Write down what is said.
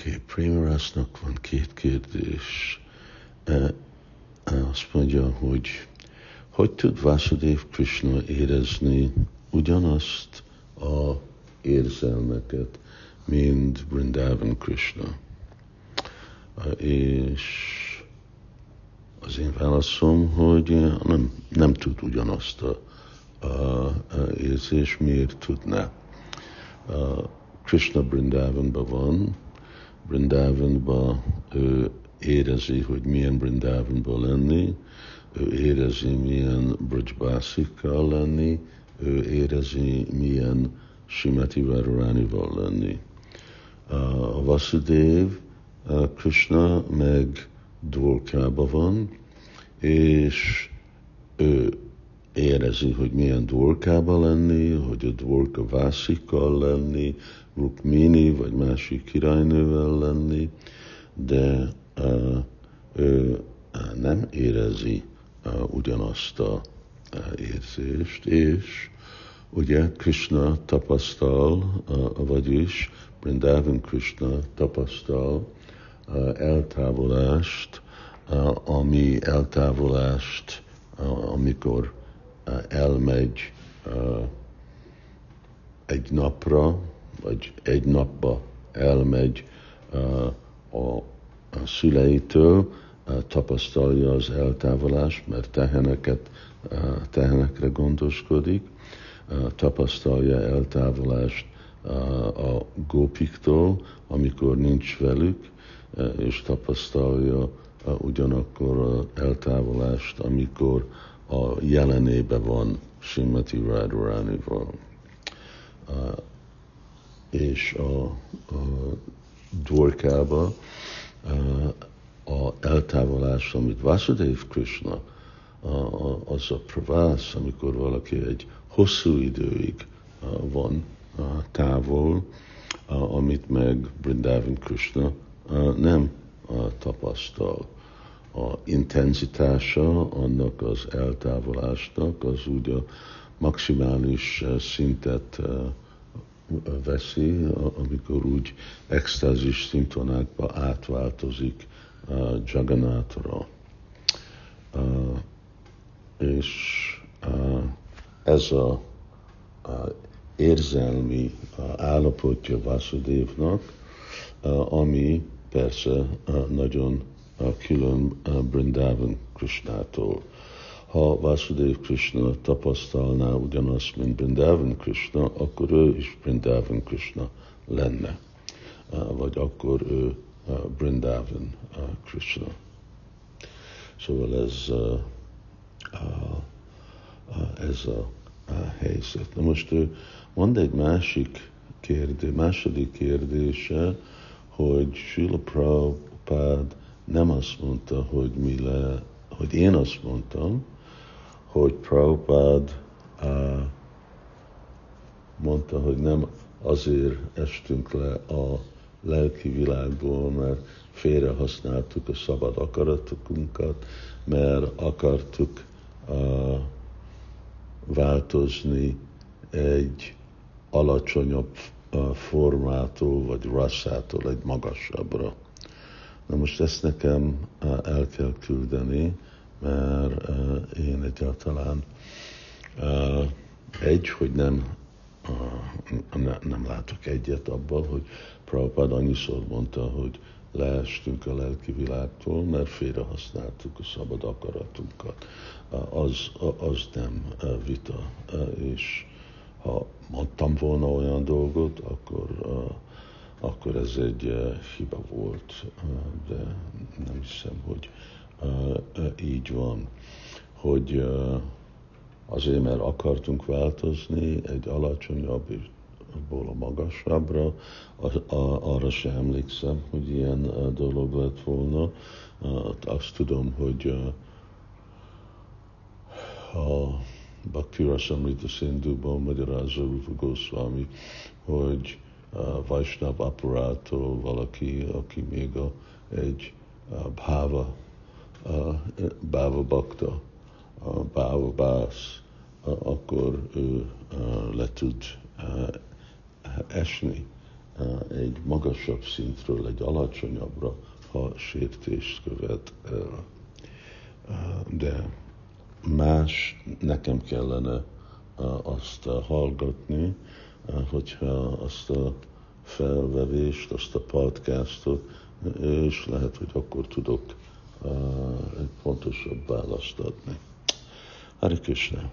Okay, Primarasnak van két kérdés. E, e, azt mondja, hogy hogy tud Vasudev Krishna érezni ugyanazt a érzelmeket, mint Vrindavan Krishna. E, és az én válaszom, hogy nem, nem tud ugyanazt a, a, a érzés, miért tudná. Krishna Brindavanban van, Brindavanban ő érezi, hogy milyen Brindavanban lenni, ő érezi, milyen Brajbásikkal lenni, ő érezi, milyen Simati Radharanival lenni. A Vasudev, a Krishna meg Dvorkába van, és ő érezi, hogy milyen dvorkába lenni, hogy a dvorka vászikkal lenni, Rukmini vagy másik királynővel lenni, de uh, ő nem érezi uh, ugyanazt a uh, érzést, és ugye Krishna tapasztal, uh, vagyis Brindavan Krishna tapasztal uh, eltávolást, uh, ami eltávolást, uh, amikor elmegy egy napra, vagy egy napba elmegy a, szüleitől, tapasztalja az eltávolást, mert teheneket, tehenekre gondoskodik, tapasztalja eltávolást a gópiktól, amikor nincs velük, és tapasztalja ugyanakkor eltávolást, amikor a jelenébe van Simati Radharanival és a, a dvorkába a eltávolás, amit Vasudev Krishna, az a pravász, amikor valaki egy hosszú időig van távol, amit meg Brindavan Krishna nem tapasztal. A intenzitása annak az eltávolásnak az úgy a maximális szintet veszi, amikor úgy extázis szintonákba átváltozik uh, Jagannatra. És ez a, érzelmi állapotja Vasudevnak, uh, ami persze nagyon külön Brindavan Krishnától ha Vasudev Krishna tapasztalná ugyanazt, mint Brindavan Krishna, akkor ő is Brindavan Krishna lenne, vagy akkor ő Brindavan Krishna. Szóval ez, ez a helyzet. Na most ő mond egy másik kérdés, második kérdése, hogy Srila Prabhupád nem azt mondta, hogy mi le, hogy én azt mondtam, hogy Prabhupád mondta, hogy nem azért estünk le a lelki világból, mert félre használtuk a szabad akaratokunkat, mert akartuk uh, változni egy alacsonyabb formától, vagy rasszától egy magasabbra. Na most ezt nekem el kell küldeni, mert én egyáltalán egy, hogy nem, ne, nem látok egyet abban, hogy Prabhupád annyiszor mondta, hogy leestünk a lelki világtól, mert félrehasználtuk a szabad akaratunkat. Az, az nem vita. És ha mondtam volna olyan dolgot, akkor, akkor ez egy hiba volt, de nem hiszem, hogy így van, hogy azért, mert akartunk változni egy alacsonyabb és abból a magasabbra, arra sem emlékszem, hogy ilyen dolog lett volna. Azt tudom, hogy a Bhakti Rasamrita Sindhuban magyarázza Rupa Goswami, hogy Vaisnav apparától valaki, aki még a, egy a bhava Báva Bakta, Báva Bász, akkor ő le tud esni egy magasabb szintről egy alacsonyabbra, ha sértést követ el. De más nekem kellene azt hallgatni, hogyha azt a felvevést, azt a podcastot, és lehet, hogy akkor tudok egy pontosabb választ adni. Hari Krishna!